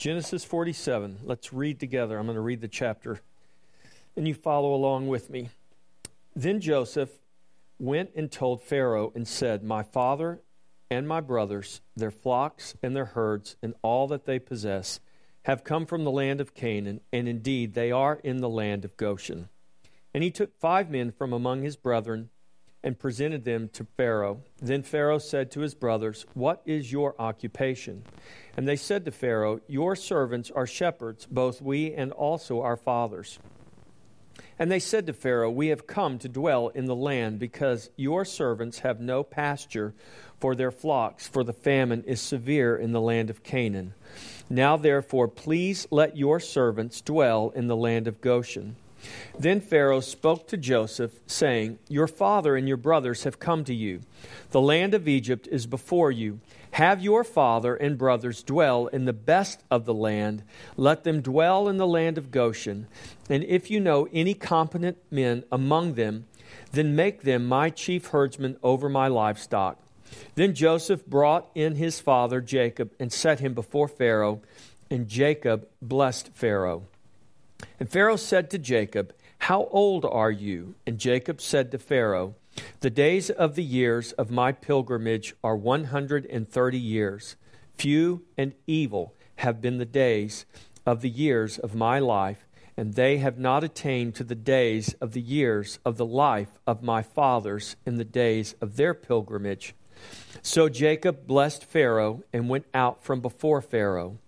Genesis 47. Let's read together. I'm going to read the chapter, and you follow along with me. Then Joseph went and told Pharaoh and said, My father and my brothers, their flocks and their herds, and all that they possess, have come from the land of Canaan, and indeed they are in the land of Goshen. And he took five men from among his brethren and presented them to Pharaoh. Then Pharaoh said to his brothers, What is your occupation? And they said to Pharaoh, Your servants are shepherds, both we and also our fathers. And they said to Pharaoh, We have come to dwell in the land because your servants have no pasture for their flocks, for the famine is severe in the land of Canaan. Now, therefore, please let your servants dwell in the land of Goshen. Then Pharaoh spoke to Joseph, saying, Your father and your brothers have come to you. The land of Egypt is before you. Have your father and brothers dwell in the best of the land. Let them dwell in the land of Goshen. And if you know any competent men among them, then make them my chief herdsmen over my livestock. Then Joseph brought in his father Jacob and set him before Pharaoh, and Jacob blessed Pharaoh. And Pharaoh said to Jacob, How old are you? And Jacob said to Pharaoh, The days of the years of my pilgrimage are 130 years. Few and evil have been the days of the years of my life, and they have not attained to the days of the years of the life of my fathers in the days of their pilgrimage. So Jacob blessed Pharaoh and went out from before Pharaoh.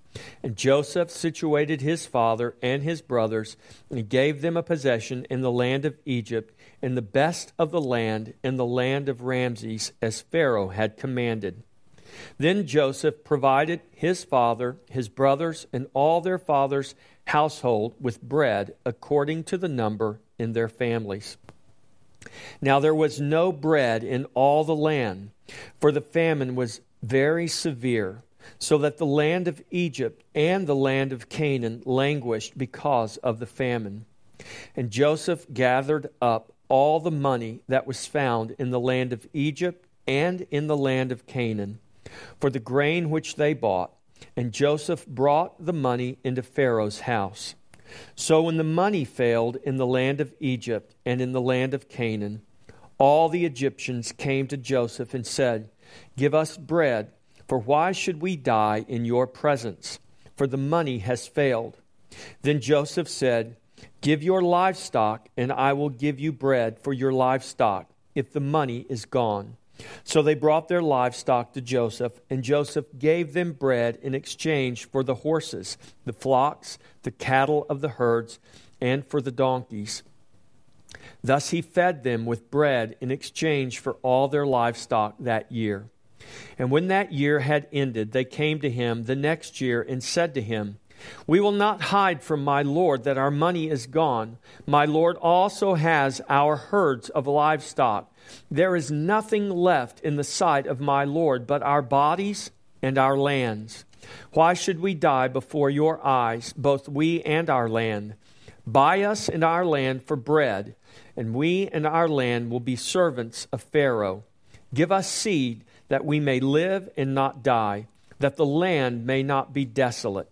And Joseph situated his father and his brothers, and gave them a possession in the land of Egypt, in the best of the land, in the land of Ramses, as Pharaoh had commanded. Then Joseph provided his father, his brothers, and all their father's household with bread according to the number in their families. Now there was no bread in all the land, for the famine was very severe so that the land of Egypt and the land of Canaan languished because of the famine. And Joseph gathered up all the money that was found in the land of Egypt and in the land of Canaan for the grain which they bought. And Joseph brought the money into Pharaoh's house. So when the money failed in the land of Egypt and in the land of Canaan, all the Egyptians came to Joseph and said, Give us bread for why should we die in your presence? For the money has failed. Then Joseph said, Give your livestock, and I will give you bread for your livestock, if the money is gone. So they brought their livestock to Joseph, and Joseph gave them bread in exchange for the horses, the flocks, the cattle of the herds, and for the donkeys. Thus he fed them with bread in exchange for all their livestock that year. And when that year had ended, they came to him the next year and said to him, We will not hide from my Lord that our money is gone. My Lord also has our herds of livestock. There is nothing left in the sight of my Lord but our bodies and our lands. Why should we die before your eyes, both we and our land? Buy us and our land for bread, and we and our land will be servants of Pharaoh. Give us seed that we may live and not die, that the land may not be desolate.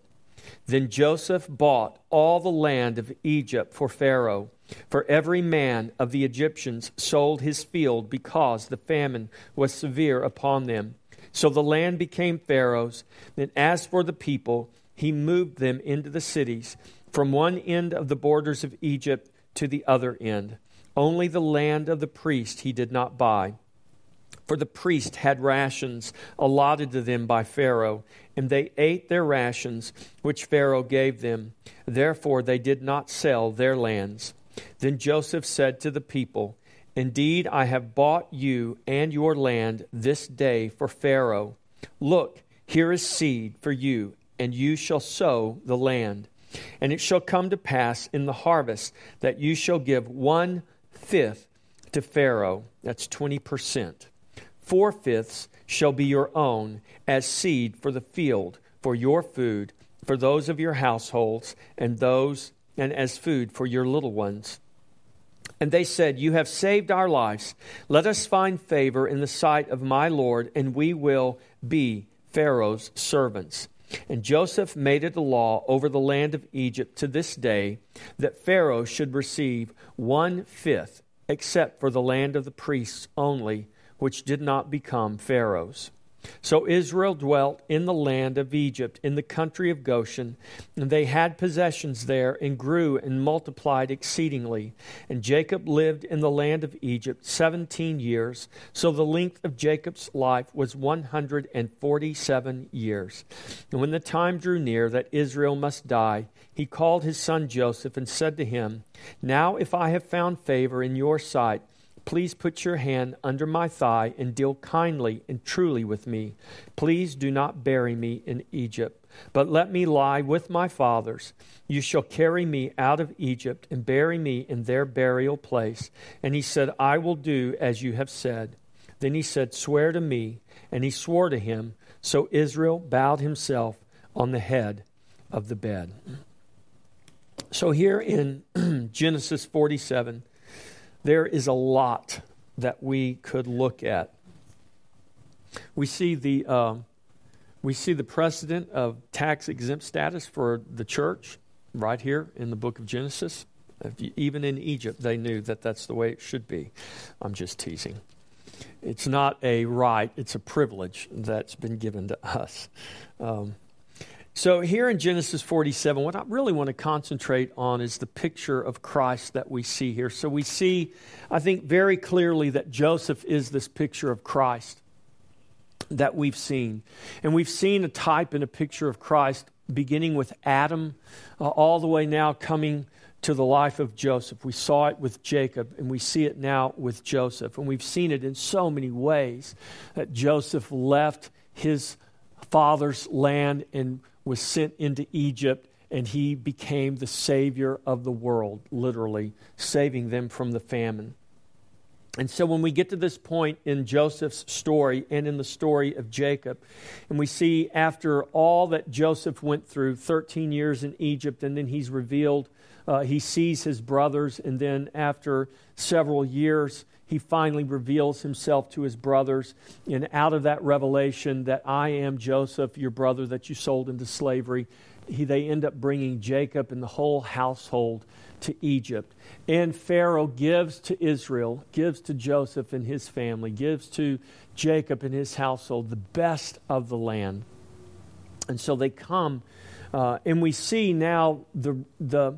Then Joseph bought all the land of Egypt for Pharaoh. For every man of the Egyptians sold his field because the famine was severe upon them. So the land became Pharaoh's. And as for the people, he moved them into the cities, from one end of the borders of Egypt to the other end. Only the land of the priest he did not buy for the priest had rations allotted to them by Pharaoh, and they ate their rations which Pharaoh gave them. Therefore they did not sell their lands. Then Joseph said to the people, Indeed, I have bought you and your land this day for Pharaoh. Look, here is seed for you, and you shall sow the land. And it shall come to pass in the harvest that you shall give one fifth to Pharaoh. That's 20% four fifths shall be your own as seed for the field, for your food, for those of your households, and those and as food for your little ones. And they said, You have saved our lives. Let us find favor in the sight of my Lord, and we will be Pharaoh's servants. And Joseph made it a law over the land of Egypt to this day that Pharaoh should receive one fifth, except for the land of the priests only, which did not become Pharaoh's. So Israel dwelt in the land of Egypt, in the country of Goshen, and they had possessions there, and grew and multiplied exceedingly. And Jacob lived in the land of Egypt seventeen years. So the length of Jacob's life was one hundred and forty seven years. And when the time drew near that Israel must die, he called his son Joseph and said to him, Now if I have found favor in your sight, Please put your hand under my thigh and deal kindly and truly with me. Please do not bury me in Egypt, but let me lie with my fathers. You shall carry me out of Egypt and bury me in their burial place. And he said, I will do as you have said. Then he said, Swear to me. And he swore to him. So Israel bowed himself on the head of the bed. So here in Genesis 47, there is a lot that we could look at. We see the uh, we see the precedent of tax exempt status for the church right here in the book of Genesis. You, even in Egypt, they knew that that's the way it should be. I'm just teasing. It's not a right; it's a privilege that's been given to us. Um, so, here in Genesis 47, what I really want to concentrate on is the picture of Christ that we see here. So, we see, I think, very clearly that Joseph is this picture of Christ that we've seen. And we've seen a type and a picture of Christ beginning with Adam, uh, all the way now coming to the life of Joseph. We saw it with Jacob, and we see it now with Joseph. And we've seen it in so many ways that Joseph left his father's land and was sent into Egypt and he became the savior of the world, literally, saving them from the famine. And so when we get to this point in Joseph's story and in the story of Jacob, and we see after all that Joseph went through 13 years in Egypt, and then he's revealed, uh, he sees his brothers, and then after several years, he finally reveals himself to his brothers. And out of that revelation that I am Joseph, your brother that you sold into slavery, he, they end up bringing Jacob and the whole household to Egypt. And Pharaoh gives to Israel, gives to Joseph and his family, gives to Jacob and his household the best of the land. And so they come, uh, and we see now the, the,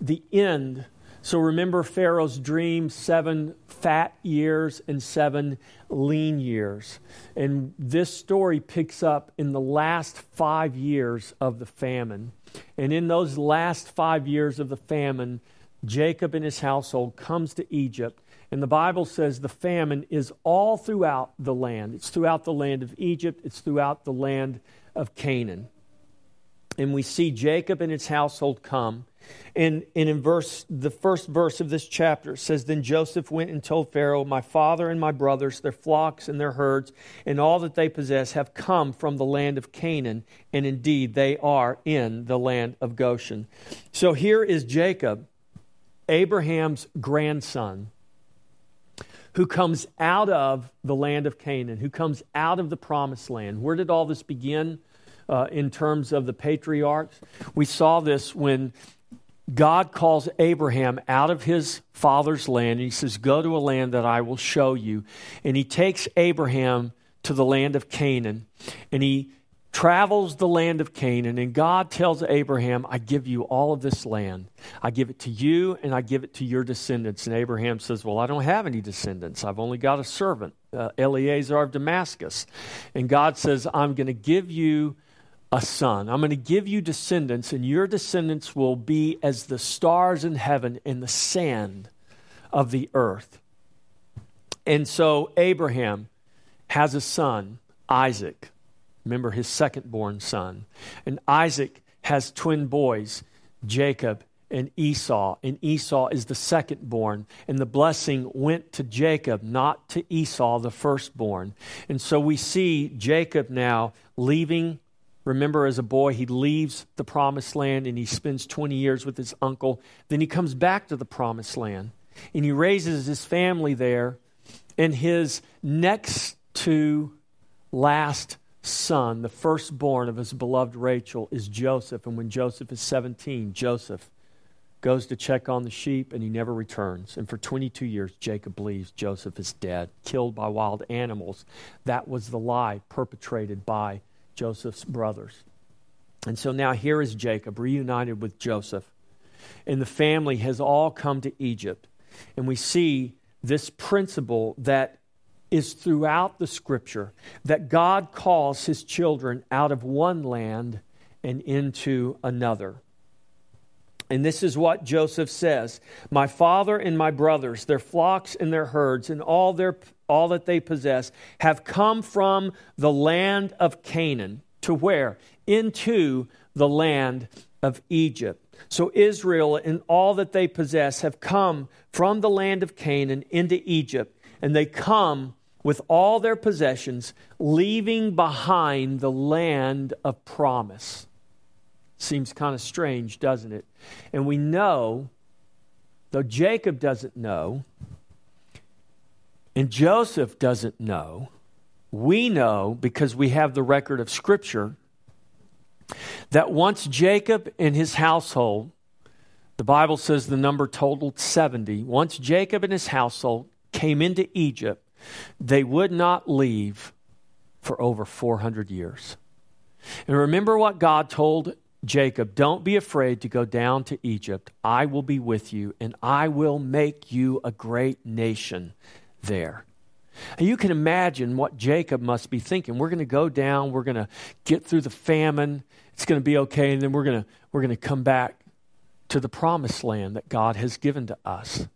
the end so remember Pharaoh's dream seven fat years and seven lean years. And this story picks up in the last five years of the famine. And in those last five years of the famine, Jacob and his household comes to Egypt. And the Bible says the famine is all throughout the land. It's throughout the land of Egypt, it's throughout the land of Canaan. And we see Jacob and his household come. And, and in verse, the first verse of this chapter says, Then Joseph went and told Pharaoh, My father and my brothers, their flocks and their herds, and all that they possess have come from the land of Canaan, and indeed they are in the land of Goshen. So here is Jacob, Abraham's grandson, who comes out of the land of Canaan, who comes out of the promised land. Where did all this begin? Uh, in terms of the patriarchs. We saw this when God calls Abraham out of his father's land and he says, Go to a land that I will show you. And he takes Abraham to the land of Canaan and he travels the land of Canaan. And God tells Abraham, I give you all of this land. I give it to you and I give it to your descendants. And Abraham says, Well, I don't have any descendants. I've only got a servant, uh, Eliezer of Damascus. And God says, I'm going to give you a son. I'm going to give you descendants, and your descendants will be as the stars in heaven and the sand of the earth. And so Abraham has a son, Isaac. Remember his second born son. And Isaac has twin boys, Jacob and Esau. And Esau is the second born. And the blessing went to Jacob, not to Esau, the firstborn. And so we see Jacob now leaving Remember, as a boy, he leaves the promised land and he spends 20 years with his uncle. Then he comes back to the promised land and he raises his family there. And his next to last son, the firstborn of his beloved Rachel, is Joseph. And when Joseph is 17, Joseph goes to check on the sheep and he never returns. And for 22 years, Jacob believes Joseph is dead, killed by wild animals. That was the lie perpetrated by Joseph's brothers. And so now here is Jacob reunited with Joseph. And the family has all come to Egypt. And we see this principle that is throughout the scripture that God calls his children out of one land and into another. And this is what Joseph says My father and my brothers, their flocks and their herds, and all, their, all that they possess, have come from the land of Canaan. To where? Into the land of Egypt. So Israel and all that they possess have come from the land of Canaan into Egypt, and they come with all their possessions, leaving behind the land of promise. Seems kind of strange, doesn't it? And we know, though Jacob doesn't know, and Joseph doesn't know, we know because we have the record of Scripture that once Jacob and his household, the Bible says the number totaled 70, once Jacob and his household came into Egypt, they would not leave for over 400 years. And remember what God told Jacob, don't be afraid to go down to Egypt. I will be with you, and I will make you a great nation there. And you can imagine what Jacob must be thinking. We're going to go down, we're going to get through the famine, it's going to be okay, and then we're going to, we're going to come back to the promised land that God has given to us.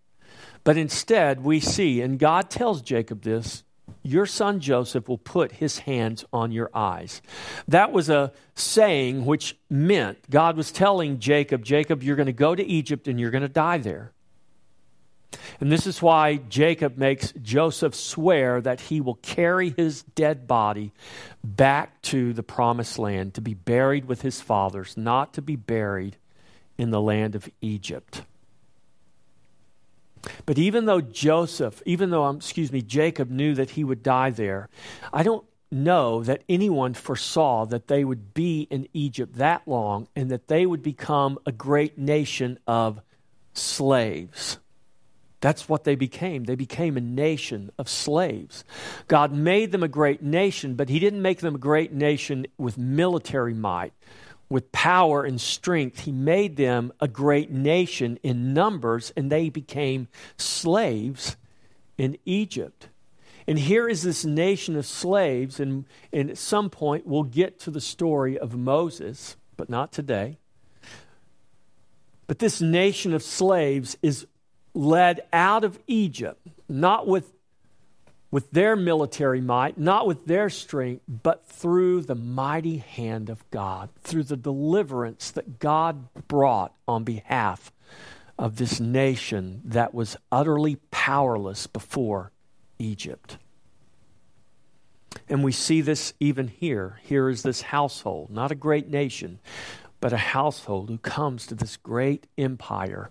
But instead, we see, and God tells Jacob this your son Joseph will put his hands on your eyes. That was a saying which meant God was telling Jacob, Jacob, you're going to go to Egypt and you're going to die there. And this is why Jacob makes Joseph swear that he will carry his dead body back to the promised land to be buried with his fathers, not to be buried in the land of Egypt. But even though Joseph, even though, um, excuse me, Jacob knew that he would die there, I don't know that anyone foresaw that they would be in Egypt that long and that they would become a great nation of slaves. That's what they became. They became a nation of slaves. God made them a great nation, but He didn't make them a great nation with military might with power and strength, he made them a great nation in numbers, and they became slaves in Egypt. And here is this nation of slaves, and, and at some point we'll get to the story of Moses, but not today. But this nation of slaves is led out of Egypt, not with with their military might, not with their strength, but through the mighty hand of God, through the deliverance that God brought on behalf of this nation that was utterly powerless before Egypt. And we see this even here. Here is this household, not a great nation, but a household who comes to this great empire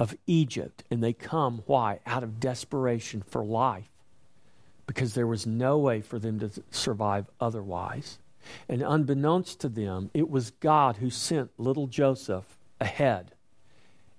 of Egypt. And they come, why? Out of desperation for life because there was no way for them to survive otherwise. And unbeknownst to them, it was God who sent little Joseph ahead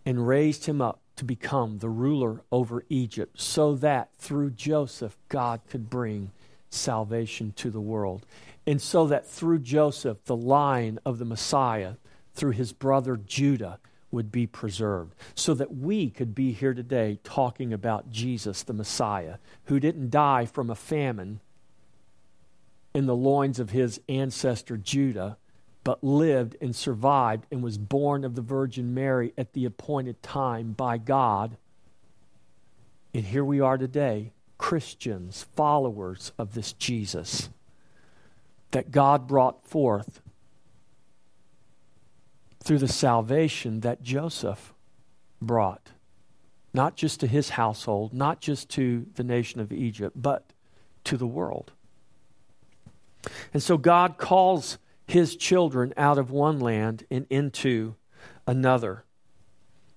and raised him up to become the ruler over Egypt so that through Joseph, God could bring salvation to the world. And so that through Joseph, the line of the Messiah, through his brother Judah, would be preserved so that we could be here today talking about Jesus, the Messiah, who didn't die from a famine in the loins of his ancestor Judah, but lived and survived and was born of the Virgin Mary at the appointed time by God. And here we are today, Christians, followers of this Jesus that God brought forth through the salvation that Joseph brought, not just to his household, not just to the nation of Egypt, but to the world. And so God calls his children out of one land and into another.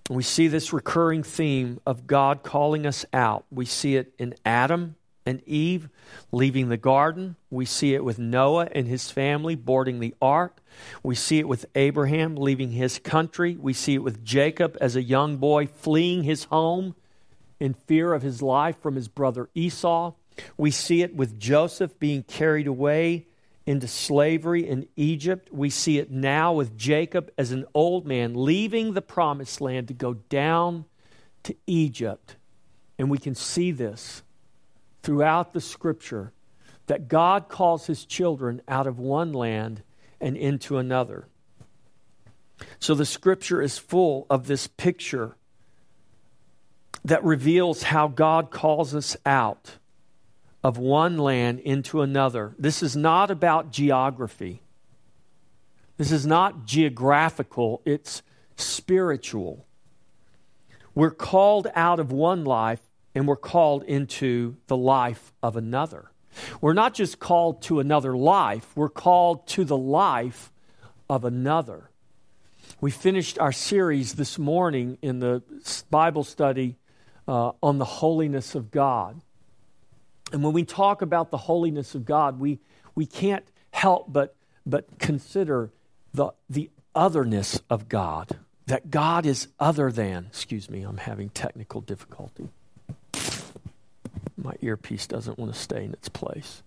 We see this recurring theme of God calling us out. We see it in Adam and Eve leaving the garden. We see it with Noah and his family boarding the ark. We see it with Abraham leaving his country. We see it with Jacob as a young boy fleeing his home in fear of his life from his brother Esau. We see it with Joseph being carried away into slavery in Egypt. We see it now with Jacob as an old man leaving the promised land to go down to Egypt. And we can see this throughout the scripture that God calls his children out of one land and into another. So the scripture is full of this picture that reveals how God calls us out of one land into another. This is not about geography. This is not geographical, it's spiritual. We're called out of one life and we're called into the life of another. We're not just called to another life, we're called to the life of another. We finished our series this morning in the Bible study uh, on the holiness of God. And when we talk about the holiness of God, we, we can't help but, but consider the, the otherness of God, that God is other than. Excuse me, I'm having technical difficulty. My earpiece doesn't want to stay in its place.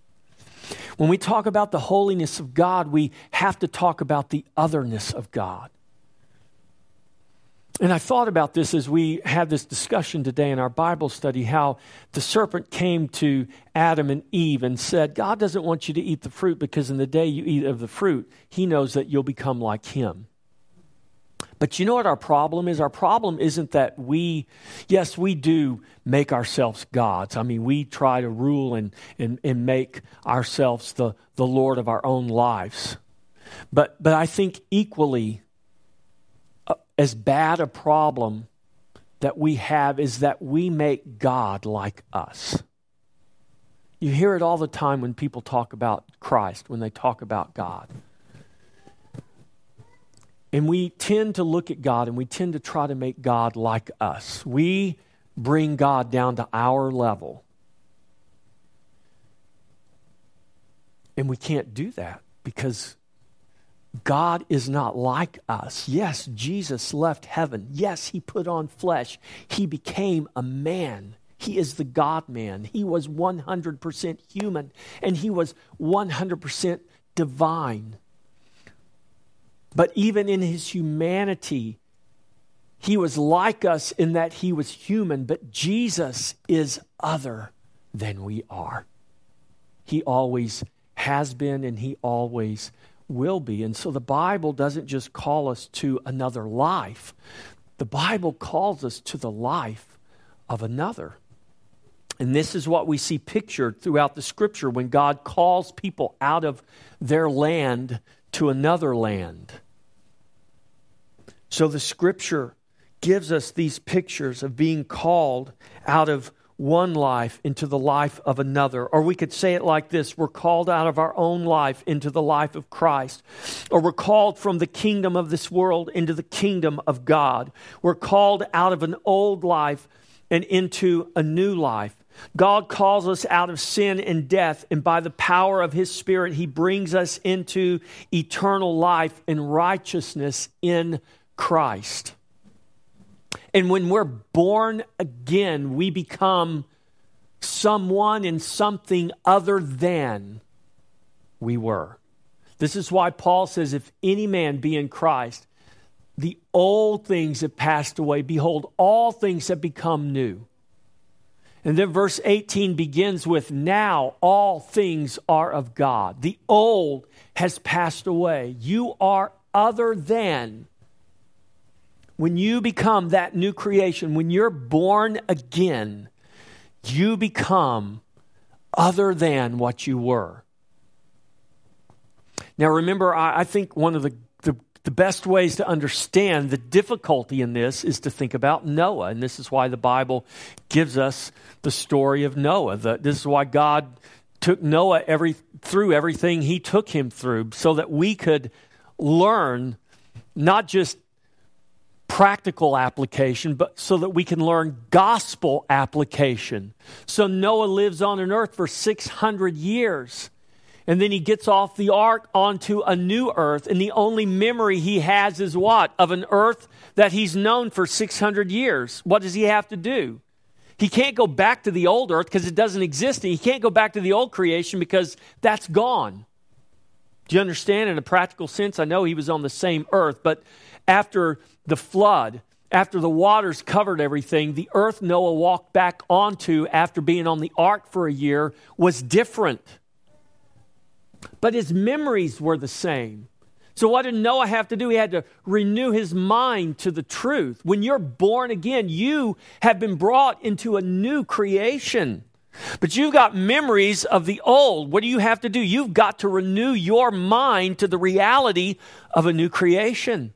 When we talk about the holiness of God, we have to talk about the otherness of God. And I thought about this as we had this discussion today in our Bible study how the serpent came to Adam and Eve and said, God doesn't want you to eat the fruit because in the day you eat of the fruit, he knows that you'll become like him. But you know what our problem is? Our problem isn't that we, yes, we do make ourselves gods. I mean, we try to rule and, and, and make ourselves the, the Lord of our own lives. But, but I think equally uh, as bad a problem that we have is that we make God like us. You hear it all the time when people talk about Christ, when they talk about God. And we tend to look at God and we tend to try to make God like us. We bring God down to our level. And we can't do that because God is not like us. Yes, Jesus left heaven. Yes, he put on flesh. He became a man. He is the God man. He was 100% human and he was 100% divine. But even in his humanity, he was like us in that he was human, but Jesus is other than we are. He always has been and he always will be. And so the Bible doesn't just call us to another life, the Bible calls us to the life of another. And this is what we see pictured throughout the scripture when God calls people out of their land to another land. So the scripture gives us these pictures of being called out of one life into the life of another. Or we could say it like this we're called out of our own life into the life of Christ. Or we're called from the kingdom of this world into the kingdom of God. We're called out of an old life and into a new life. God calls us out of sin and death, and by the power of His Spirit, He brings us into eternal life and righteousness in Christ. And when we're born again, we become someone and something other than we were. This is why Paul says, If any man be in Christ, the old things have passed away. Behold, all things have become new. And then verse 18 begins with, Now all things are of God. The old has passed away. You are other than when you become that new creation, when you're born again, you become other than what you were. Now, remember, I, I think one of the, the, the, best ways to understand the difficulty in this is to think about Noah. And this is why the Bible gives us the story of Noah. The, this is why God took Noah every, through everything he took him through so that we could learn not just practical application, but so that we can learn gospel application. So Noah lives on an earth for 600 years. And then he gets off the ark onto a new earth. And the only memory he has is what? Of an earth that he's known for 600 years. What does he have to do? He can't go back to the old earth because it doesn't exist. And he can't go back to the old creation because that's gone. Do you understand? In a practical sense, I know he was on the same earth, but after the flood, after the waters covered everything, the earth Noah walked back onto after being on the ark for a year was different. But his memories were the same. So, what did Noah have to do? He had to renew his mind to the truth. When you're born again, you have been brought into a new creation. But you've got memories of the old. What do you have to do? You've got to renew your mind to the reality of a new creation.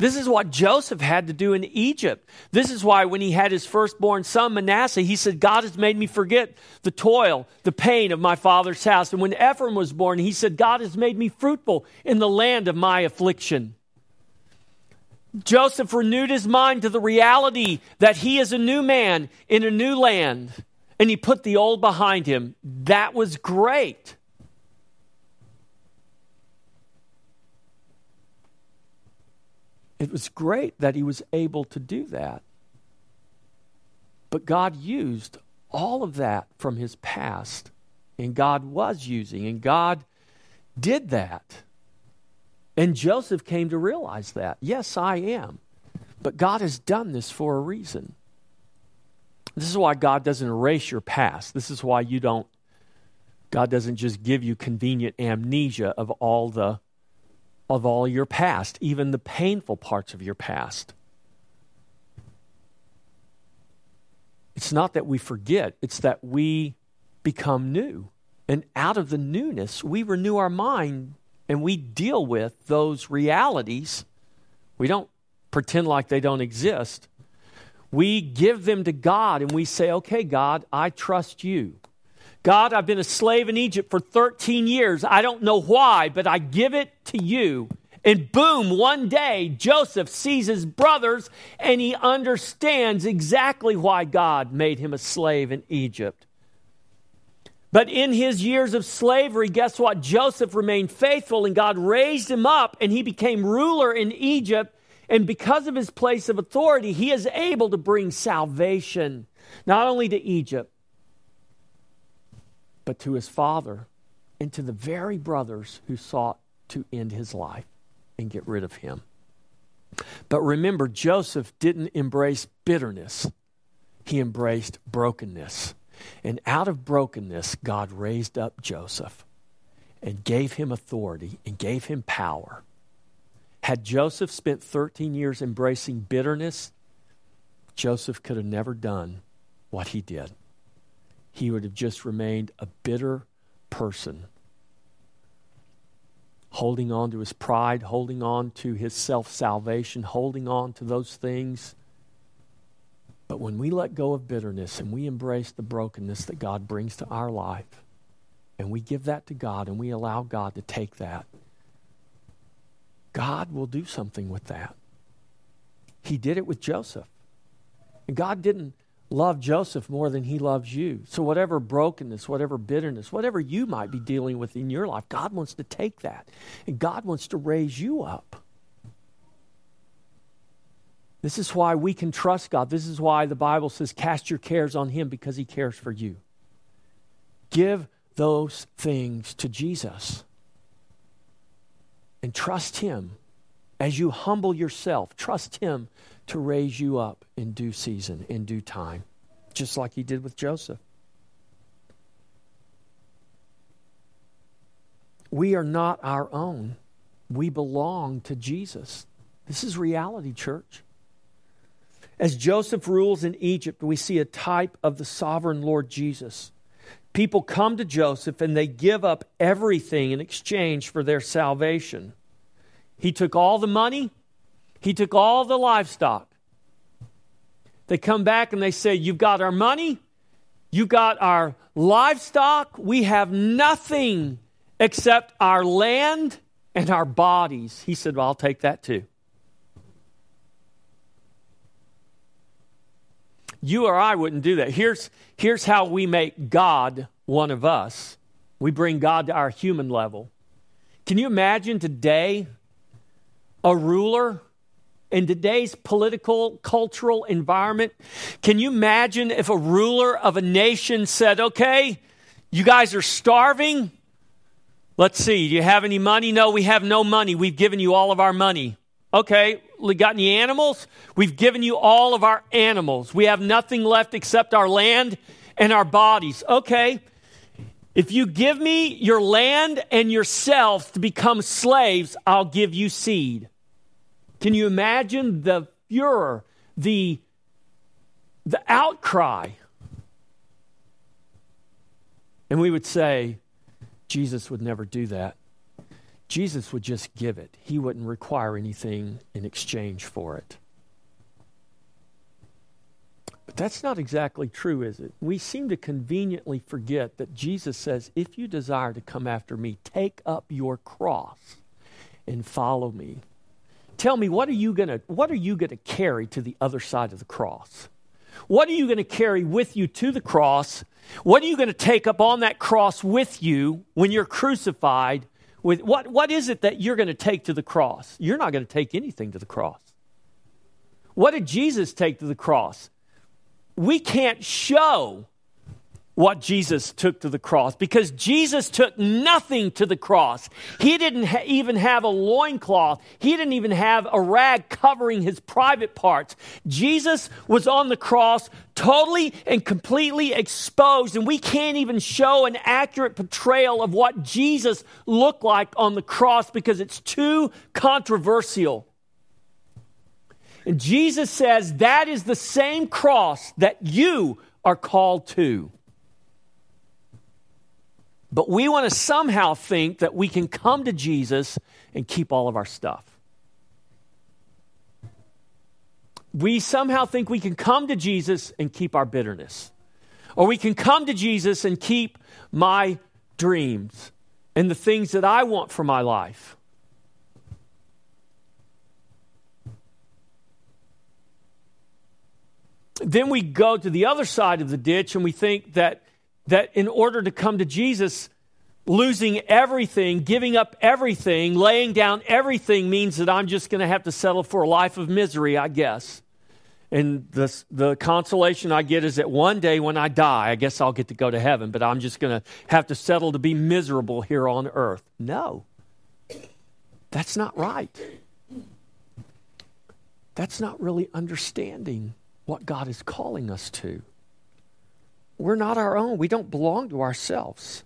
This is what Joseph had to do in Egypt. This is why when he had his firstborn son Manasseh, he said, God has made me forget the toil, the pain of my father's house. And when Ephraim was born, he said, God has made me fruitful in the land of my affliction. Joseph renewed his mind to the reality that he is a new man in a new land, and he put the old behind him. That was great. It was great that he was able to do that. But God used all of that from his past, and God was using, and God did that. And Joseph came to realize that. Yes, I am. But God has done this for a reason. This is why God doesn't erase your past. This is why you don't, God doesn't just give you convenient amnesia of all the of all your past, even the painful parts of your past. It's not that we forget, it's that we become new. And out of the newness, we renew our mind and we deal with those realities. We don't pretend like they don't exist. We give them to God and we say, okay, God, I trust you. God, I've been a slave in Egypt for 13 years. I don't know why, but I give it to you. And boom, one day, Joseph sees his brothers and he understands exactly why God made him a slave in Egypt. But in his years of slavery, guess what? Joseph remained faithful and God raised him up and he became ruler in Egypt. And because of his place of authority, he is able to bring salvation not only to Egypt, but to his father and to the very brothers who sought to end his life and get rid of him. But remember, Joseph didn't embrace bitterness, he embraced brokenness. And out of brokenness, God raised up Joseph and gave him authority and gave him power. Had Joseph spent 13 years embracing bitterness, Joseph could have never done what he did he would have just remained a bitter person, holding on to his pride, holding on to his self salvation, holding on to those things. But when we let go of bitterness and we embrace the brokenness that God brings to our life, and we give that to God and we allow God to take that, God will do something with that. He did it with Joseph. And God didn't love Joseph more than he loves you. So, whatever brokenness, whatever bitterness, whatever you might be dealing with in your life, God wants to take that and God wants to raise you up. This is why we can trust God. This is why the Bible says, Cast your cares on Him because He cares for you. Give those things to Jesus and trust Him. As you humble yourself, trust Him to raise you up in due season, in due time, just like he did with Joseph. We are not our own. We belong to Jesus. This is reality, church. As Joseph rules in Egypt, we see a type of the sovereign Lord Jesus. People come to Joseph and they give up everything in exchange for their salvation. He took all the money, he took all the livestock. They come back and they say, You've got our money, you've got our livestock, we have nothing except our land and our bodies. He said, Well, I'll take that too. You or I wouldn't do that. Here's, here's how we make God one of us we bring God to our human level. Can you imagine today a ruler in today's political, cultural environment? Can you imagine if a ruler of a nation said, okay, you guys are starving? Let's see, do you have any money? No, we have no money. We've given you all of our money. Okay, we got any animals? We've given you all of our animals. We have nothing left except our land and our bodies. Okay, if you give me your land and yourself to become slaves, I'll give you seed. Can you imagine the furor, the, the outcry? And we would say, Jesus would never do that. Jesus would just give it, he wouldn't require anything in exchange for it. But that's not exactly true, is it? We seem to conveniently forget that Jesus says, If you desire to come after me, take up your cross and follow me. Tell me, what are you you gonna carry to the other side of the cross? What are you going to carry with you to the cross? What are you going to take up on that cross with you when you're crucified? With what, what is it that you're going to take to the cross? You're not going to take anything to the cross. What did Jesus take to the cross? We can't show what Jesus took to the cross because Jesus took nothing to the cross. He didn't ha- even have a loincloth, he didn't even have a rag covering his private parts. Jesus was on the cross totally and completely exposed, and we can't even show an accurate portrayal of what Jesus looked like on the cross because it's too controversial. And Jesus says that is the same cross that you are called to. But we want to somehow think that we can come to Jesus and keep all of our stuff. We somehow think we can come to Jesus and keep our bitterness. Or we can come to Jesus and keep my dreams and the things that I want for my life. Then we go to the other side of the ditch and we think that, that in order to come to Jesus, losing everything, giving up everything, laying down everything means that I'm just going to have to settle for a life of misery, I guess. And the, the consolation I get is that one day when I die, I guess I'll get to go to heaven, but I'm just going to have to settle to be miserable here on earth. No, that's not right. That's not really understanding what God is calling us to. We're not our own, we don't belong to ourselves.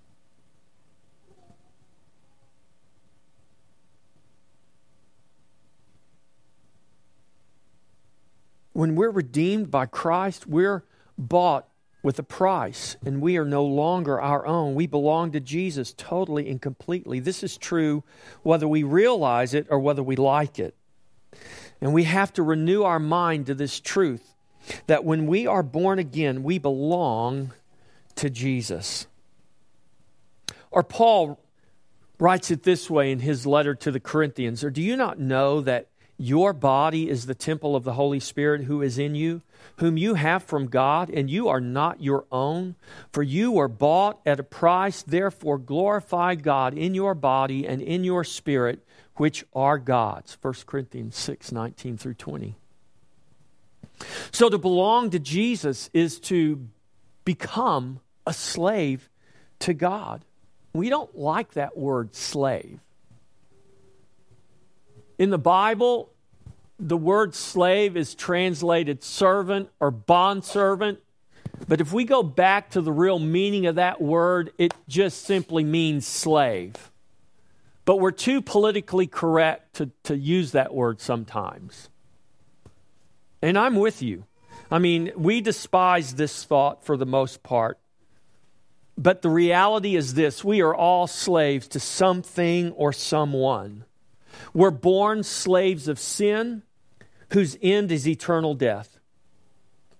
When we're redeemed by Christ, we're bought with a price, and we are no longer our own. We belong to Jesus totally and completely. This is true whether we realize it or whether we like it. And we have to renew our mind to this truth that when we are born again, we belong to Jesus. Or Paul writes it this way in his letter to the Corinthians Or do you not know that your body is the temple of the Holy Spirit who is in you, whom you have from God, and you are not your own? For you were bought at a price, therefore glorify God in your body and in your spirit, which are God's. 1 Corinthians 6 19 through 20. So to belong to Jesus is to become a slave to God. We don't like that word slave. In the Bible, the word slave is translated servant or bondservant. But if we go back to the real meaning of that word, it just simply means slave. But we're too politically correct to, to use that word sometimes. And I'm with you. I mean, we despise this thought for the most part. But the reality is this we are all slaves to something or someone. We're born slaves of sin, whose end is eternal death,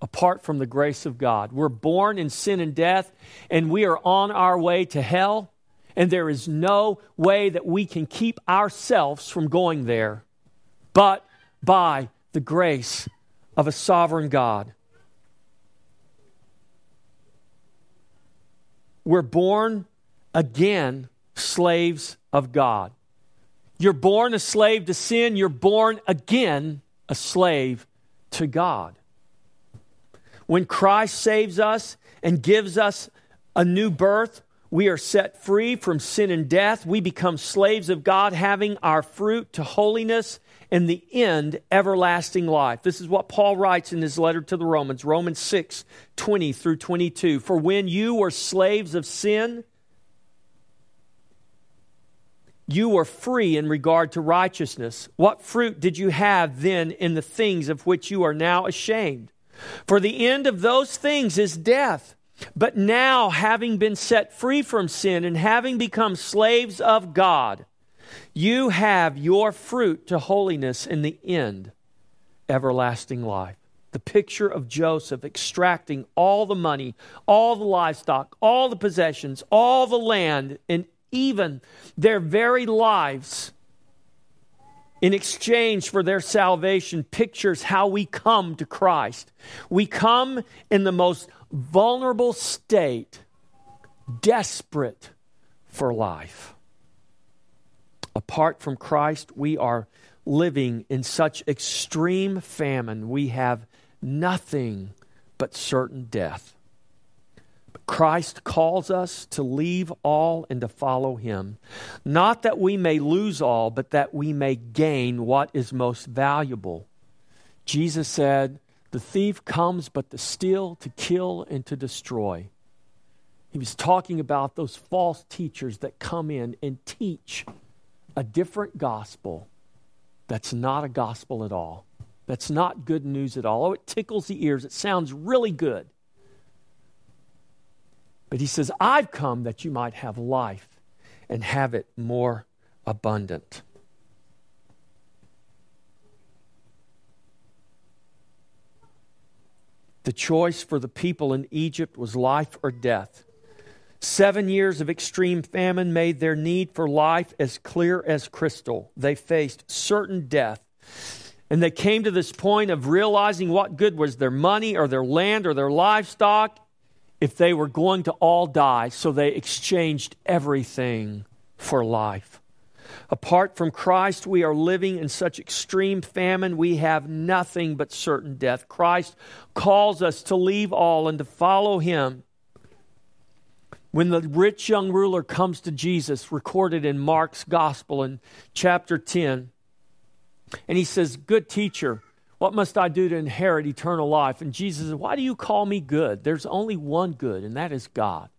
apart from the grace of God. We're born in sin and death, and we are on our way to hell, and there is no way that we can keep ourselves from going there but by the grace of a sovereign God. We're born again slaves of God. You're born a slave to sin, you're born again a slave to God. When Christ saves us and gives us a new birth, we are set free from sin and death. We become slaves of God, having our fruit to holiness and the end, everlasting life. This is what Paul writes in his letter to the Romans, Romans 6 20 through 22. For when you were slaves of sin, you were free in regard to righteousness. What fruit did you have then in the things of which you are now ashamed? For the end of those things is death. But now, having been set free from sin and having become slaves of God, you have your fruit to holiness in the end, everlasting life. The picture of Joseph extracting all the money, all the livestock, all the possessions, all the land, and even their very lives in exchange for their salvation pictures how we come to Christ. We come in the most vulnerable state, desperate for life. Apart from Christ, we are living in such extreme famine, we have nothing but certain death. But Christ calls us to leave all and to follow him, not that we may lose all, but that we may gain what is most valuable. Jesus said, The thief comes but to steal, to kill, and to destroy. He was talking about those false teachers that come in and teach a different gospel that's not a gospel at all. That's not good news at all. Oh, it tickles the ears. It sounds really good. But he says, I've come that you might have life and have it more abundant. The choice for the people in Egypt was life or death. Seven years of extreme famine made their need for life as clear as crystal. They faced certain death. And they came to this point of realizing what good was their money or their land or their livestock if they were going to all die. So they exchanged everything for life. Apart from Christ, we are living in such extreme famine, we have nothing but certain death. Christ calls us to leave all and to follow him. When the rich young ruler comes to Jesus, recorded in Mark's Gospel in chapter 10, and he says, Good teacher, what must I do to inherit eternal life? And Jesus says, Why do you call me good? There's only one good, and that is God.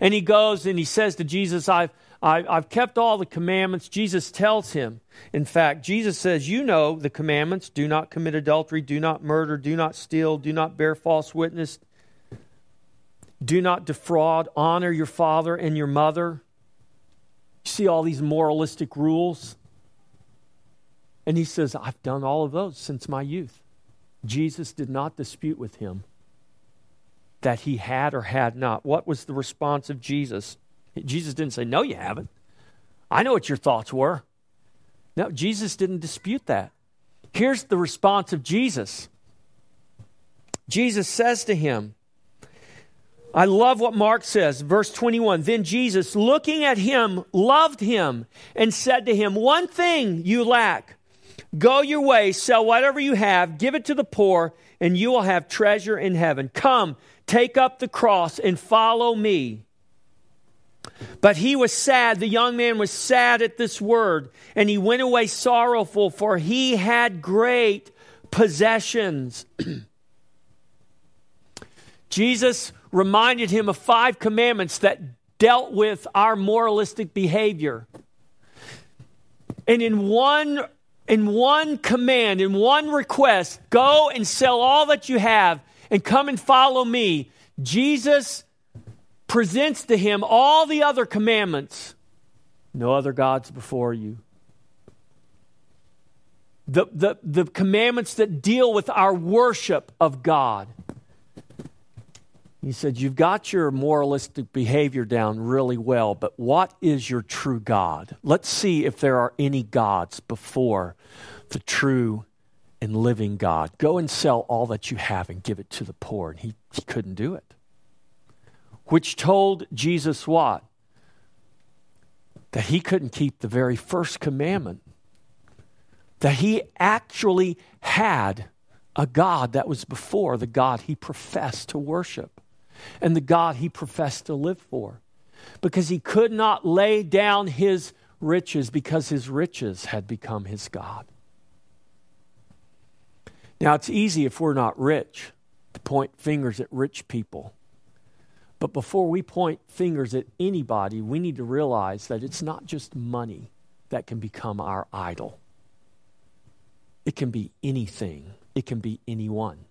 And he goes and he says to Jesus, I've, I, I've kept all the commandments. Jesus tells him, in fact, Jesus says, You know the commandments do not commit adultery, do not murder, do not steal, do not bear false witness, do not defraud. Honor your father and your mother. You see all these moralistic rules. And he says, I've done all of those since my youth. Jesus did not dispute with him that he had or had not. What was the response of Jesus? Jesus didn't say, No, you haven't. I know what your thoughts were. No, Jesus didn't dispute that. Here's the response of Jesus Jesus says to him, I love what Mark says, verse 21. Then Jesus, looking at him, loved him and said to him, One thing you lack. Go your way, sell whatever you have, give it to the poor, and you will have treasure in heaven. Come, take up the cross and follow me. But he was sad. The young man was sad at this word, and he went away sorrowful, for he had great possessions. Jesus reminded him of five commandments that dealt with our moralistic behavior. And in one in one command, in one request, go and sell all that you have and come and follow me. Jesus presents to him all the other commandments. No other gods before you. The, the, the commandments that deal with our worship of God. He said, You've got your moralistic behavior down really well, but what is your true God? Let's see if there are any gods before the true and living God. Go and sell all that you have and give it to the poor. And he, he couldn't do it. which told Jesus what? That he couldn't keep the very first commandment. That he actually had a God that was before the God he professed to worship and the God he professed to live for. Because he could not lay down his riches because his riches had become his God. Now, it's easy if we're not rich to point fingers at rich people. But before we point fingers at anybody, we need to realize that it's not just money that can become our idol. It can be anything, it can be anyone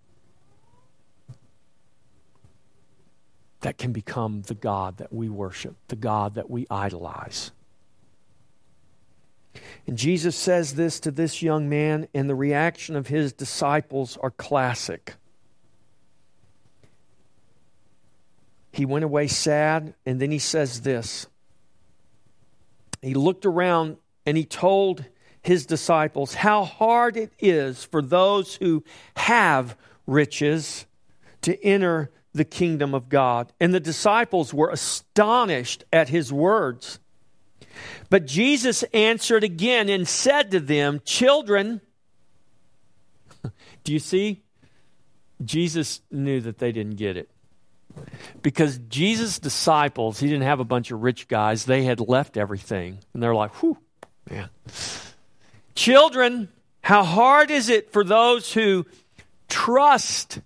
that can become the God that we worship, the God that we idolize. And Jesus says this to this young man, and the reaction of his disciples are classic. He went away sad, and then he says this. He looked around and he told his disciples how hard it is for those who have riches to enter the kingdom of God. And the disciples were astonished at his words. But Jesus answered again and said to them, Children, do you see? Jesus knew that they didn't get it. Because Jesus' disciples, he didn't have a bunch of rich guys. They had left everything. And they're like, whew, man. Children, how hard is it for those who trust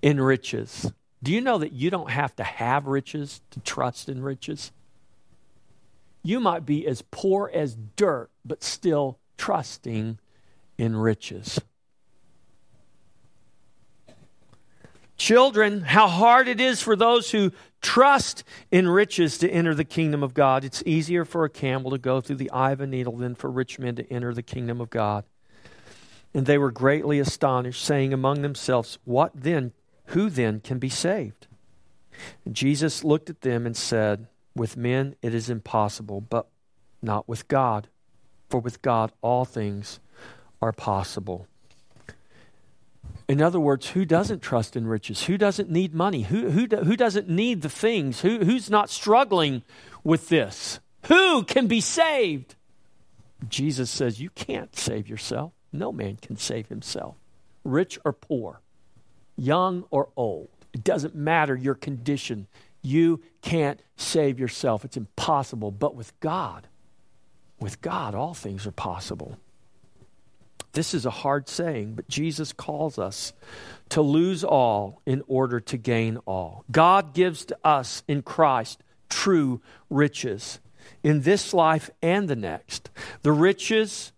in riches? Do you know that you don't have to have riches to trust in riches? You might be as poor as dirt, but still trusting in riches. Children, how hard it is for those who trust in riches to enter the kingdom of God. It's easier for a camel to go through the eye of a needle than for rich men to enter the kingdom of God. And they were greatly astonished, saying among themselves, What then? Who then can be saved? And Jesus looked at them and said, With men it is impossible, but not with God. For with God all things are possible. In other words, who doesn't trust in riches? Who doesn't need money? Who, who, who doesn't need the things? Who, who's not struggling with this? Who can be saved? Jesus says, You can't save yourself. No man can save himself, rich or poor, young or old. It doesn't matter your condition. You can't save yourself. It's impossible. But with God, with God, all things are possible. This is a hard saying, but Jesus calls us to lose all in order to gain all. God gives to us in Christ true riches in this life and the next. The riches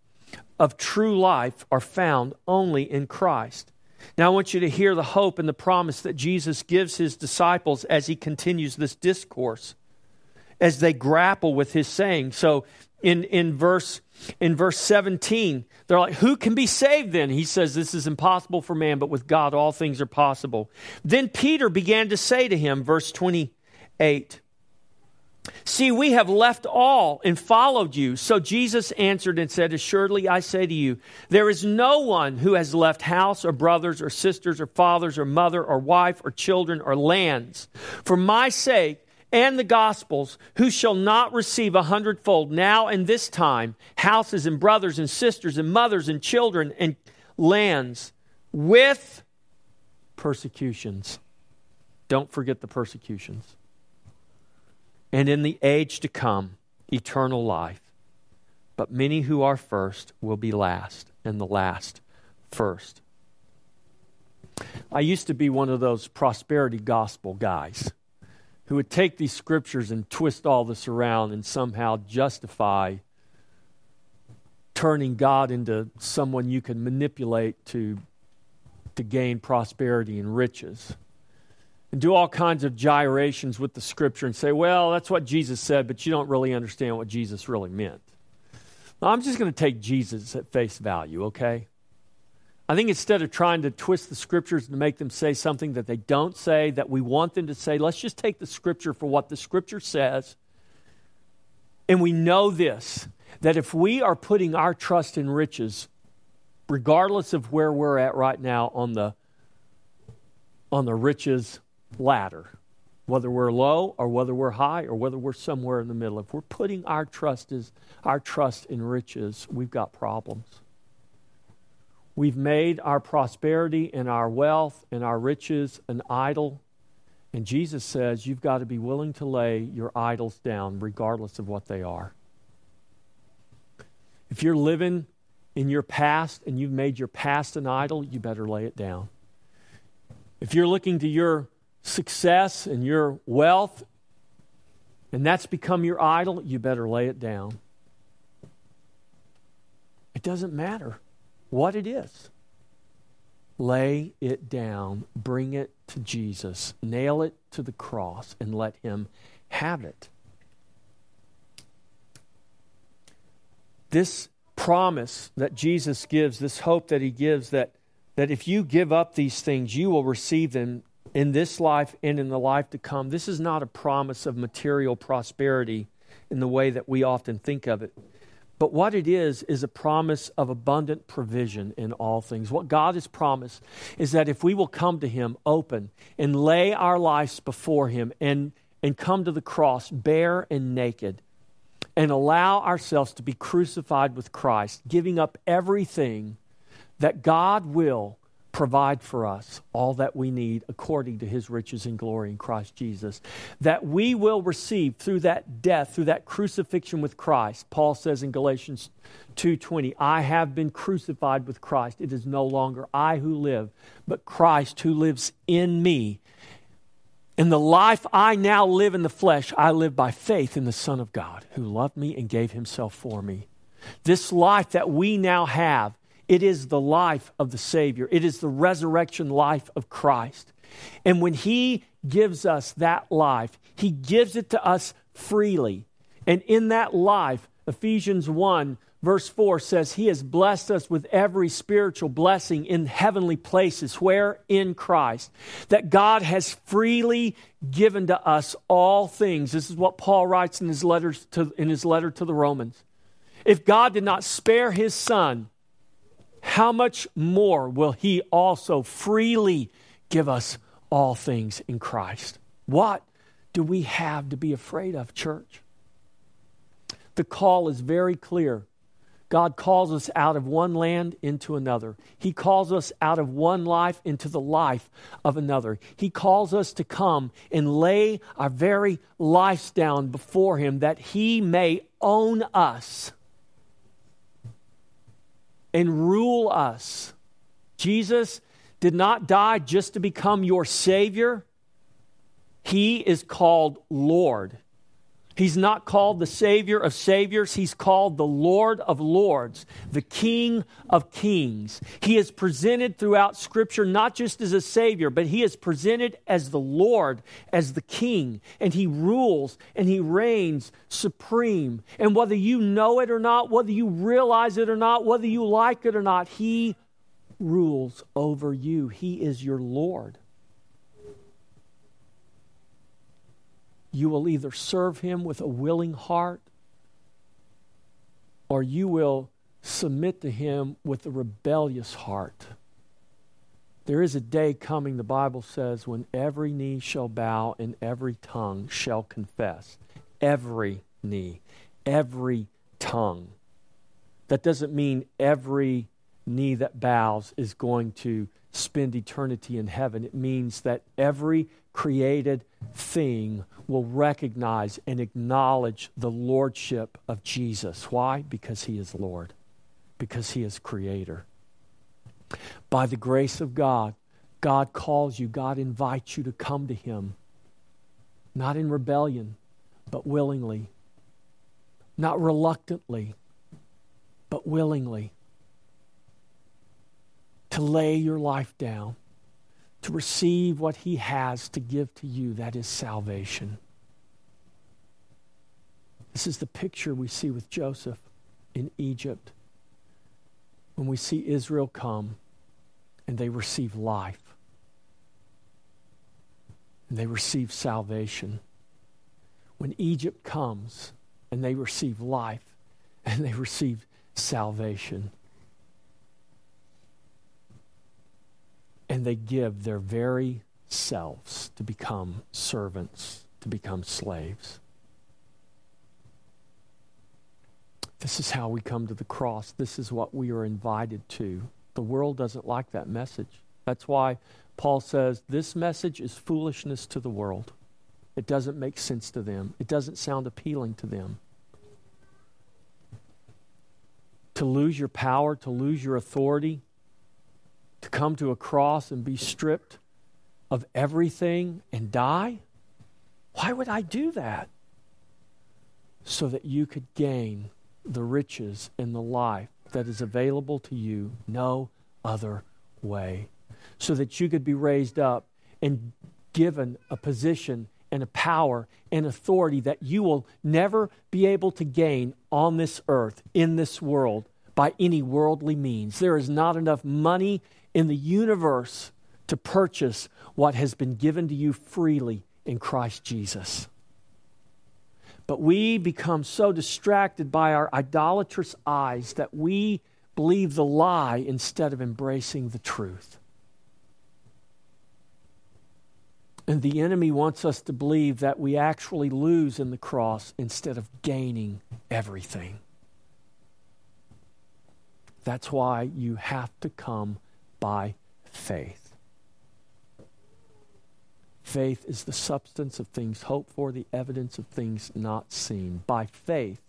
of true life are found only in Christ. Now, I want you to hear the hope and the promise that Jesus gives his disciples as he continues this discourse, as they grapple with his saying. So, in, in verse in verse 17, they're like, Who can be saved then? He says, This is impossible for man, but with God all things are possible. Then Peter began to say to him, verse 28, See, we have left all and followed you. So Jesus answered and said, Assuredly, I say to you, there is no one who has left house or brothers or sisters or fathers or mother or wife or children or lands for my sake and the Gospels, who shall not receive a hundredfold now and this time houses and brothers and sisters and mothers and children and lands with persecutions. Don't forget the persecutions. And in the age to come, eternal life. But many who are first will be last, and the last first. I used to be one of those prosperity gospel guys who would take these scriptures and twist all this around and somehow justify turning God into someone you can manipulate to, to gain prosperity and riches. And do all kinds of gyrations with the scripture and say, well, that's what Jesus said, but you don't really understand what Jesus really meant. Now, I'm just going to take Jesus at face value, okay? I think instead of trying to twist the scriptures to make them say something that they don't say, that we want them to say, let's just take the scripture for what the scripture says. And we know this that if we are putting our trust in riches, regardless of where we're at right now on the, on the riches ladder, whether we're low or whether we're high or whether we're somewhere in the middle. If we're putting our trust is our trust in riches, we've got problems. We've made our prosperity and our wealth and our riches an idol. And Jesus says you've got to be willing to lay your idols down, regardless of what they are. If you're living in your past and you've made your past an idol, you better lay it down. If you're looking to your success and your wealth and that's become your idol, you better lay it down. It doesn't matter what it is. Lay it down, bring it to Jesus, nail it to the cross, and let Him have it. This promise that Jesus gives, this hope that He gives, that, that if you give up these things, you will receive them in this life and in the life to come. This is not a promise of material prosperity in the way that we often think of it. But what it is, is a promise of abundant provision in all things. What God has promised is that if we will come to Him open and lay our lives before Him and, and come to the cross bare and naked and allow ourselves to be crucified with Christ, giving up everything that God will provide for us all that we need according to his riches and glory in Christ Jesus. That we will receive through that death, through that crucifixion with Christ. Paul says in Galatians 2:20, I have been crucified with Christ. It is no longer I who live, but Christ who lives in me. In the life I now live in the flesh, I live by faith in the Son of God who loved me and gave himself for me. This life that we now have it is the life of the Savior, it is the resurrection life of Christ. And when He gives us that life, He gives it to us freely. And in that life, Ephesians 1, verse 4 says, He has blessed us with every spiritual blessing in heavenly places, where in Christ. That God has freely given to us all things. This is what Paul writes in his, letters to, in his letter to the Romans. If God did not spare His Son, how much more will He also freely give us all things in Christ? What do we have to be afraid of, church? The call is very clear. God calls us out of one land into another. He calls us out of one life into the life of another. He calls us to come and lay our very lives down before Him that He may own us and rule us. Jesus did not die just to become your Savior, He is called Lord. He's not called the Savior of Saviors. He's called the Lord of Lords, the King of Kings. He is presented throughout Scripture not just as a Savior, but He is presented as the Lord, as the King. And He rules and He reigns supreme. And whether you know it or not, whether you realize it or not, whether you like it or not, He rules over you. He is your Lord. You will either serve him with a willing heart or you will submit to him with a rebellious heart. There is a day coming, the Bible says, when every knee shall bow and every tongue shall confess. Every knee, every tongue. That doesn't mean every knee that bows is going to spend eternity in heaven. It means that every created thing will recognize and acknowledge the lordship of Jesus. Why? Because he is Lord, because he is creator. By the grace of God, God calls you, God invites you to come to him, not in rebellion, but willingly, not reluctantly, but willingly, to lay your life down to receive what he has to give to you. That is salvation. This is the picture we see with Joseph in Egypt. When we see Israel come and they receive life, and they receive salvation. When Egypt comes and they receive life and they receive salvation. And they give their very selves to become servants, to become slaves. This is how we come to the cross. This is what we are invited to. The world doesn't like that message. That's why Paul says this message is foolishness to the world. It doesn't make sense to them, it doesn't sound appealing to them. To lose your power, to lose your authority, to come to a cross and be stripped of everything and die? Why would I do that? So that you could gain the riches and the life that is available to you no other way. So that you could be raised up and given a position and a power and authority that you will never be able to gain on this earth, in this world, by any worldly means. There is not enough money in the universe to purchase what has been given to you freely in Christ Jesus. But we become so distracted by our idolatrous eyes that we believe the lie instead of embracing the truth. And the enemy wants us to believe that we actually lose in the cross instead of gaining everything. That's why you have to come by faith. Faith is the substance of things hoped for, the evidence of things not seen. By faith,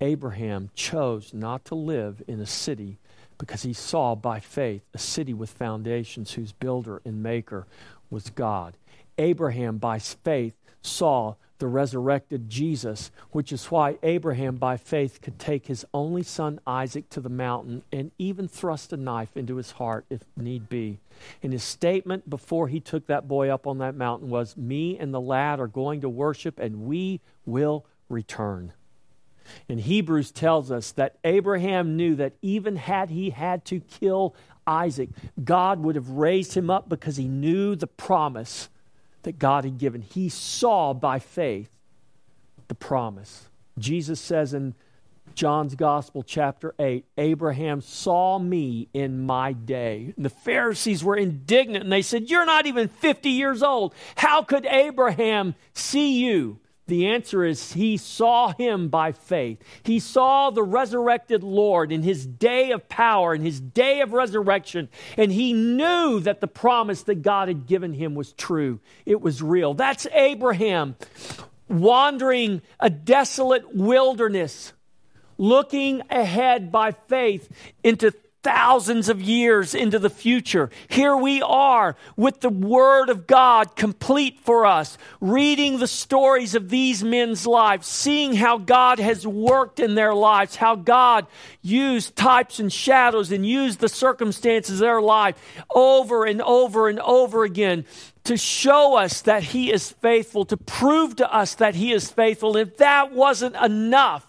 Abraham chose not to live in a city because he saw by faith a city with foundations whose builder and maker was God. Abraham, by faith, saw the resurrected Jesus, which is why Abraham, by faith, could take his only son Isaac to the mountain and even thrust a knife into his heart if need be. And his statement before he took that boy up on that mountain was, Me and the lad are going to worship, and we will return. And Hebrews tells us that Abraham knew that even had he had to kill Isaac, God would have raised him up because he knew the promise that God had given. He saw by faith the promise. Jesus says in John's Gospel, chapter 8, Abraham saw me in my day. And the Pharisees were indignant and they said, You're not even 50 years old. How could Abraham see you? The answer is he saw him by faith. He saw the resurrected Lord in his day of power, in his day of resurrection, and he knew that the promise that God had given him was true. It was real. That's Abraham wandering a desolate wilderness, looking ahead by faith into thousands of years into the future. Here we are with the Word of God complete for us, reading the stories of these men's lives, seeing how God has worked in their lives, how God used types and shadows and used the circumstances of their life over and over and over again to show us that He is faithful, to prove to us that He is faithful. If that wasn't enough,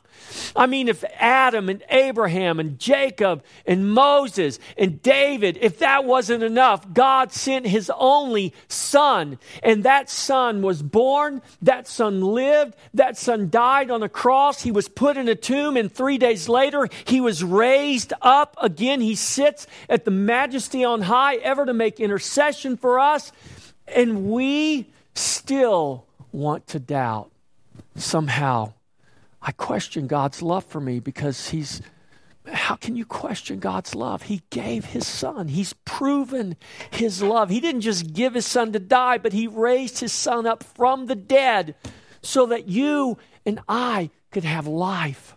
I mean, if Adam and Abraham and Jacob and Moses and David, if that wasn't enough, God sent his only son. And that son was born, that son lived, that son died on a cross. He was put in a tomb, and three days later, he was raised up again. He sits at the majesty on high, ever to make intercession for us. And we still want to doubt somehow I question God's love for me because He's. How can you question God's love? He gave His Son. He's proven His love. He didn't just give His Son to die, but He raised His Son up from the dead so that you and I could have life.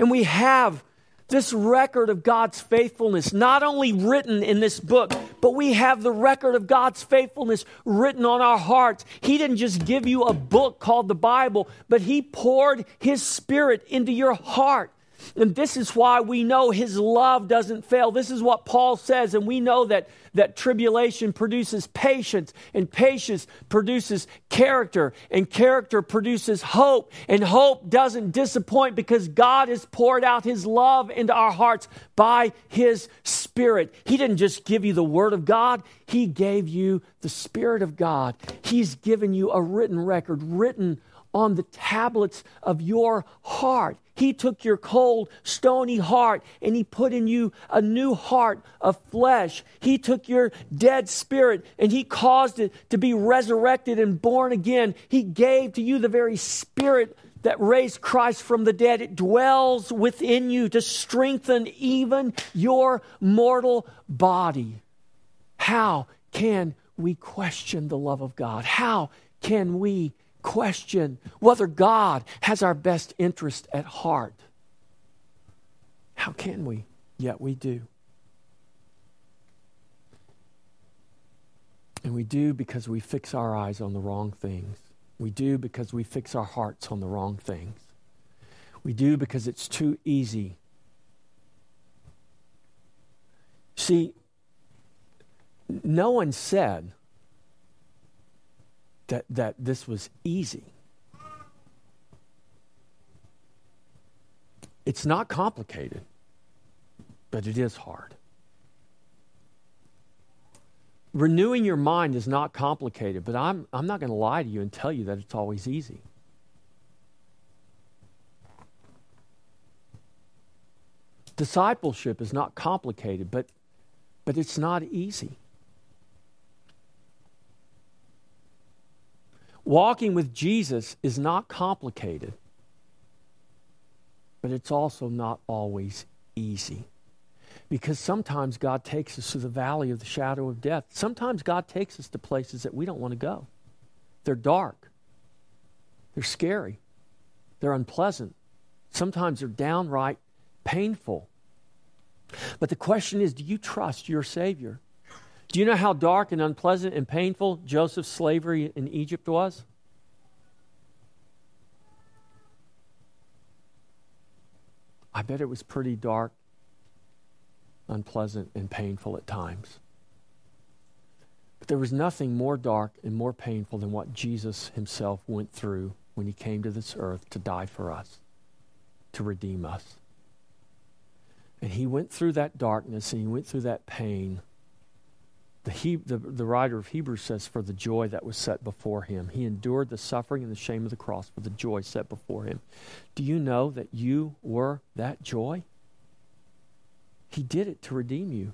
And we have this record of God's faithfulness, not only written in this book, but we have the record of God's faithfulness written on our hearts. He didn't just give you a book called the Bible, but He poured His Spirit into your heart. And this is why we know his love doesn't fail. This is what Paul says, and we know that, that tribulation produces patience, and patience produces character, and character produces hope, and hope doesn't disappoint because God has poured out his love into our hearts by his Spirit. He didn't just give you the Word of God, he gave you the Spirit of God. He's given you a written record, written on the tablets of your heart. He took your cold, stony heart and He put in you a new heart of flesh. He took your dead spirit and He caused it to be resurrected and born again. He gave to you the very spirit that raised Christ from the dead. It dwells within you to strengthen even your mortal body. How can we question the love of God? How can we question whether God has our best interest at heart? How can we? Yet we do. And we do because we fix our eyes on the wrong things. We do because we fix our hearts on the wrong things. We do because it's too easy. See, no one said that, that this was easy. It's not complicated, but it is hard. Renewing your mind is not complicated, but I'm, I'm not going to lie to you and tell you that it's always easy. Discipleship is not complicated, but, but it's not easy. Walking with Jesus is not complicated, but it's also not always easy. Because sometimes God takes us to the valley of the shadow of death. Sometimes God takes us to places that we don't want to go. They're dark, they're scary, they're unpleasant. Sometimes they're downright painful. But the question is do you trust your Savior? Do you know how dark and unpleasant and painful Joseph's slavery in Egypt was? I bet it was pretty dark, unpleasant, and painful at times. But there was nothing more dark and more painful than what Jesus himself went through when he came to this earth to die for us, to redeem us. And he went through that darkness and he went through that pain the, he, the, the writer of Hebrews says, for the joy that was set before him. He endured the suffering and the shame of the cross for the joy set before him. Do you know that you were that joy? He did it to redeem you.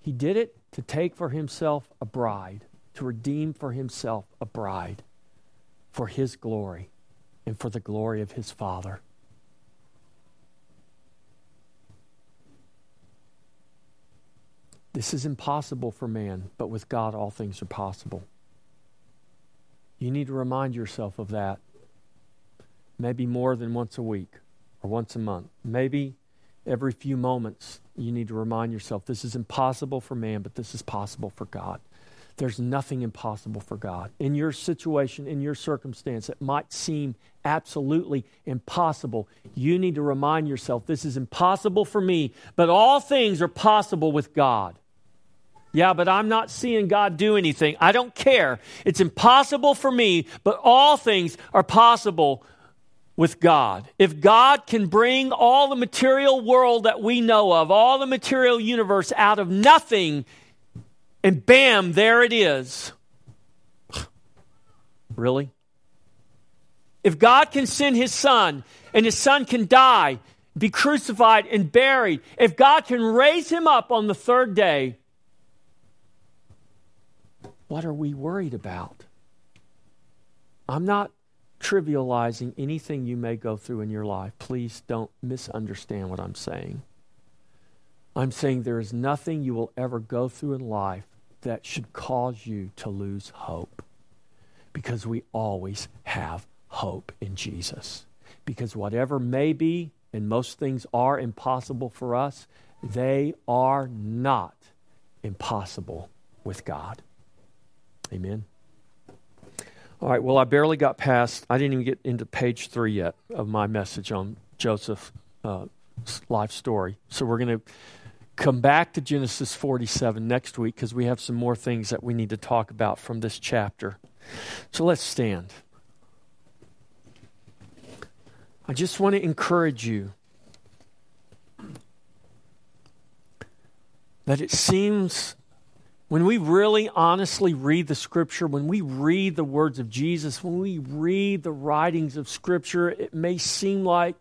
He did it to take for himself a bride, to redeem for himself a bride for his glory and for the glory of his Father. This is impossible for man, but with God all things are possible. You need to remind yourself of that. Maybe more than once a week or once a month. Maybe every few moments you need to remind yourself this is impossible for man, but this is possible for God. There's nothing impossible for God. In your situation, in your circumstance, it might seem absolutely impossible. You need to remind yourself this is impossible for me, but all things are possible with God. Yeah, but I'm not seeing God do anything. I don't care. It's impossible for me, but all things are possible with God. If God can bring all the material world that we know of, all the material universe out of nothing, and bam, there it is. really? If God can send his son and his son can die, be crucified and buried, if God can raise him up on the third day, what are we worried about? I'm not trivializing anything you may go through in your life. Please don't misunderstand what I'm saying. I'm saying there is nothing you will ever go through in life that should cause you to lose hope. Because we always have hope in Jesus. Because whatever may be, and most things are impossible for us, they are not impossible with God. Amen. All right, well, I barely got past, I didn't even get into page three yet of my message on Joseph's uh, life story. So we're going to come back to Genesis 47 next week because we have some more things that we need to talk about from this chapter. So let's stand. I just want to encourage you that it seems When we really honestly read the scripture, when we read the words of Jesus, when we read the writings of scripture, it may seem like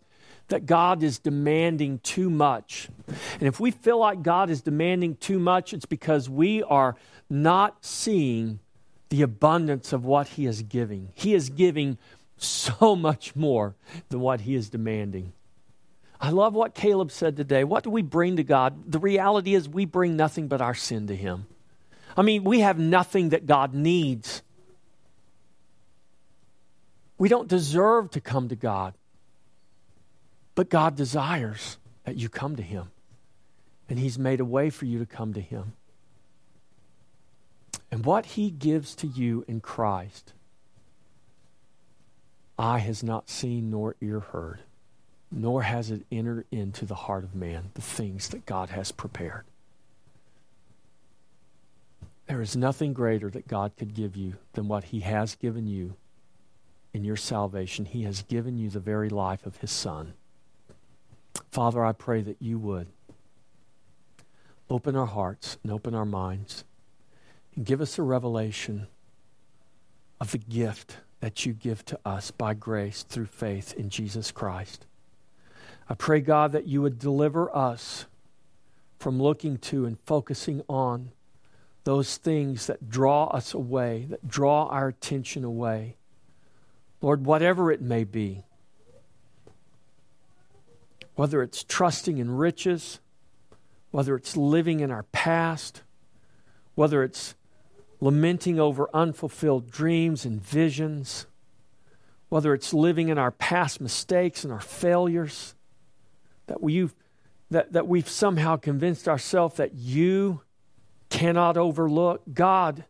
that God is demanding too much. And if we feel like God is demanding too much, it's because we are not seeing the abundance of what He is giving. He is giving so much more than what He is demanding. I love what Caleb said today. What do we bring to God? The reality is, we bring nothing but our sin to Him. I mean, we have nothing that God needs. We don't deserve to come to God. But God desires that you come to Him. And He's made a way for you to come to Him. And what He gives to you in Christ, eye has not seen nor ear heard, nor has it entered into the heart of man the things that God has prepared. There is nothing greater that God could give you than what He has given you in your salvation. He has given you the very life of His Son. Father, I pray that you would open our hearts and open our minds and give us a revelation of the gift that you give to us by grace through faith in Jesus Christ. I pray, God, that you would deliver us from looking to and focusing on those things that draw us away, that draw our attention away. Lord, whatever it may be, whether it's trusting in riches, whether it's living in our past, whether it's lamenting over unfulfilled dreams and visions, whether it's living in our past mistakes and our failures, that we've, that, that we've somehow convinced ourselves that you cannot overlook. God,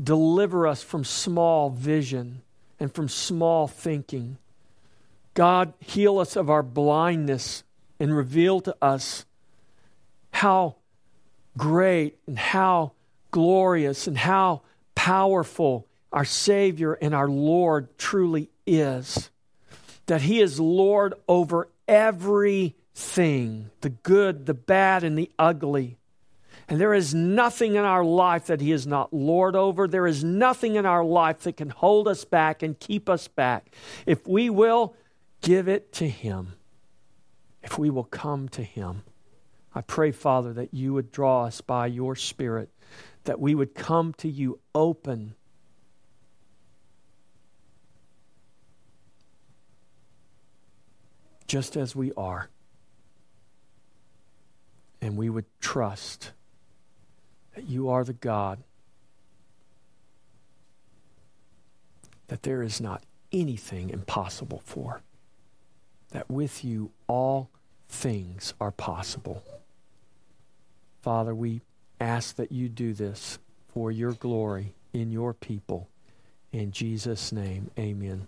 deliver us from small vision and from small thinking. God, heal us of our blindness and reveal to us how great and how glorious and how powerful our Savior and our Lord truly is. That He is Lord over everything the good, the bad, and the ugly. And there is nothing in our life that He is not Lord over. There is nothing in our life that can hold us back and keep us back. If we will give it to Him, if we will come to Him, I pray, Father, that you would draw us by your Spirit, that we would come to you open. Just as we are. And we would trust that you are the God, that there is not anything impossible for, that with you all things are possible. Father, we ask that you do this for your glory in your people. In Jesus' name, amen.